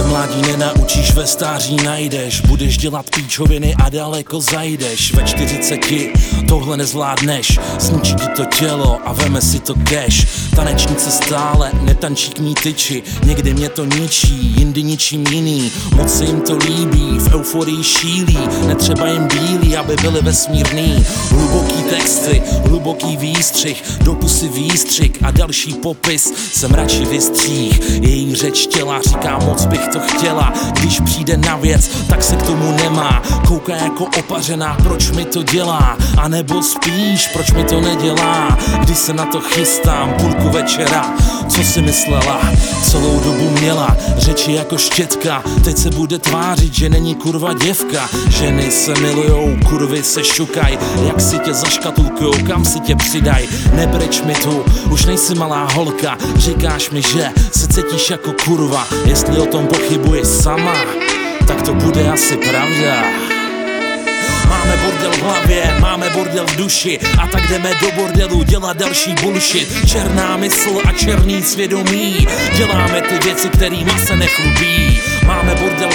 mládí nenaučíš, ve stáří najdeš. Budeš dělat píčoviny a daleko zajdeš. Ve 40 tohle nezvládneš. Zničí ti to tělo a veme si to cash. Tanečnice stále netančí k mý tyči Někdy mě to ničí, jindy ničím jiný. Moc se jim to líbí, v euforii šílí Netřeba jim bílí, aby byli vesmírný. Hluboký texty, hluboký výstřih Do pusy výstřik a další popis Jsem radši vystřích, její řeč těla Říká moc bych to chtěla, když přijde na věc Tak se k tomu nemá, kouká jako opařená Proč mi to dělá, a nebo spíš Proč mi to nedělá, když se na to chystám Půlku večera, co si myslela? Celou dobu měla řeči jako štětka Teď se bude tvářit, že není kurva děvka. Ženy se milujou, kurvy se šukaj. Jak si tě zaškatulkujou, kam si tě přidaj? Nebreč mi tu, už nejsi malá holka. Říkáš mi, že se cítíš jako kurva. Jestli o tom pochybuješ sama Tak to bude asi pravda. Máme bordel v hlavě, máme bordel v duši. A tak jdeme do bordelu dělat další bullshit. Černá mysl a černý svědomí. Děláme ty věci, kterýma se nechlubí. Máme bordel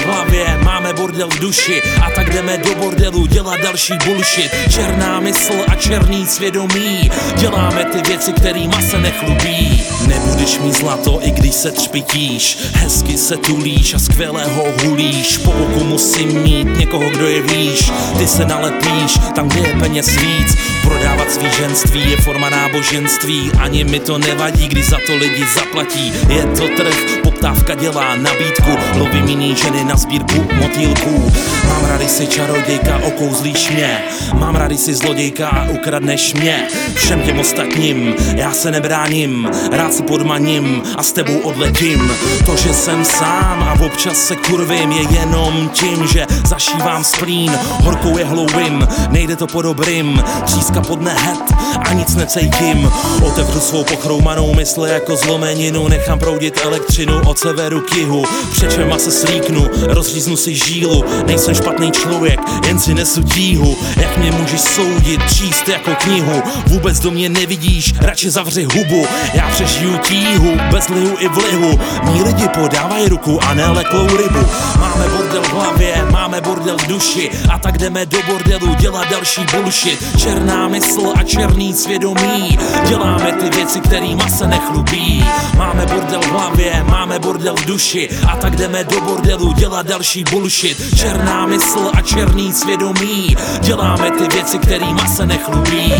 bordel v duši. A tak jdeme do bordelu dělat další bullshit. Černá mysl a černý svědomí. Děláme ty věci, kterýma se nechlubí. Nebudeš mít zlato, i když se třpitíš. Hezky se tulíš a skvělého hulíš. Po boku musím mít někoho, kdo je víš Ty se nalepíš, tam kde je peněz víc. Prodávat svý ženství je forma náboženství. Ani mi to nevadí, když za to lidi zaplatí. Je to trh, poptávka dělá nabídku. Lovím jiný ženy na sbírku motýlků Mám rady si čarodějka, okouzlíš mě. Mám rady si zlodějka a ukradneš mě. Všem těm ostatním, já se nebráním Rád si podmaním a s tebou odletím. To, že jsem sám a občas se kurvím Je jenom tím, že zašívám splín. Horkou jehlouvím, nejde to po dobrým. Tříska pod nehet a nic necejtím Otevřu svou pochroumanou mysl jako zlomeninu Nechám proudit elektřinu od severu k jihu. Přečema se slíknu, rozříznu si žílu. Nejsem špatný člověk, jen si nesu tíhu. Jak mě můžeš soudit, číst jako knihu? Vůbec do mě nevidíš, radši zavři hubu. Já přežiju tíhu, bez lihu i vlihu. Mí lidi podávají ruku a ne leklou rybu. Máme bordel v hlavě, máme bordel v duši. A tak jdeme do bordelu dělat další bullshit. Černá mysl a černý svědomí Děláme ty věci, kterýma se nechlubí. Máme bordel v hlavě, máme bordel v duši. A tak jdeme do bordelu dělat další bullshit. Černá mysl a černý svědomí. Děláme ty věci, kterýma se nechlubí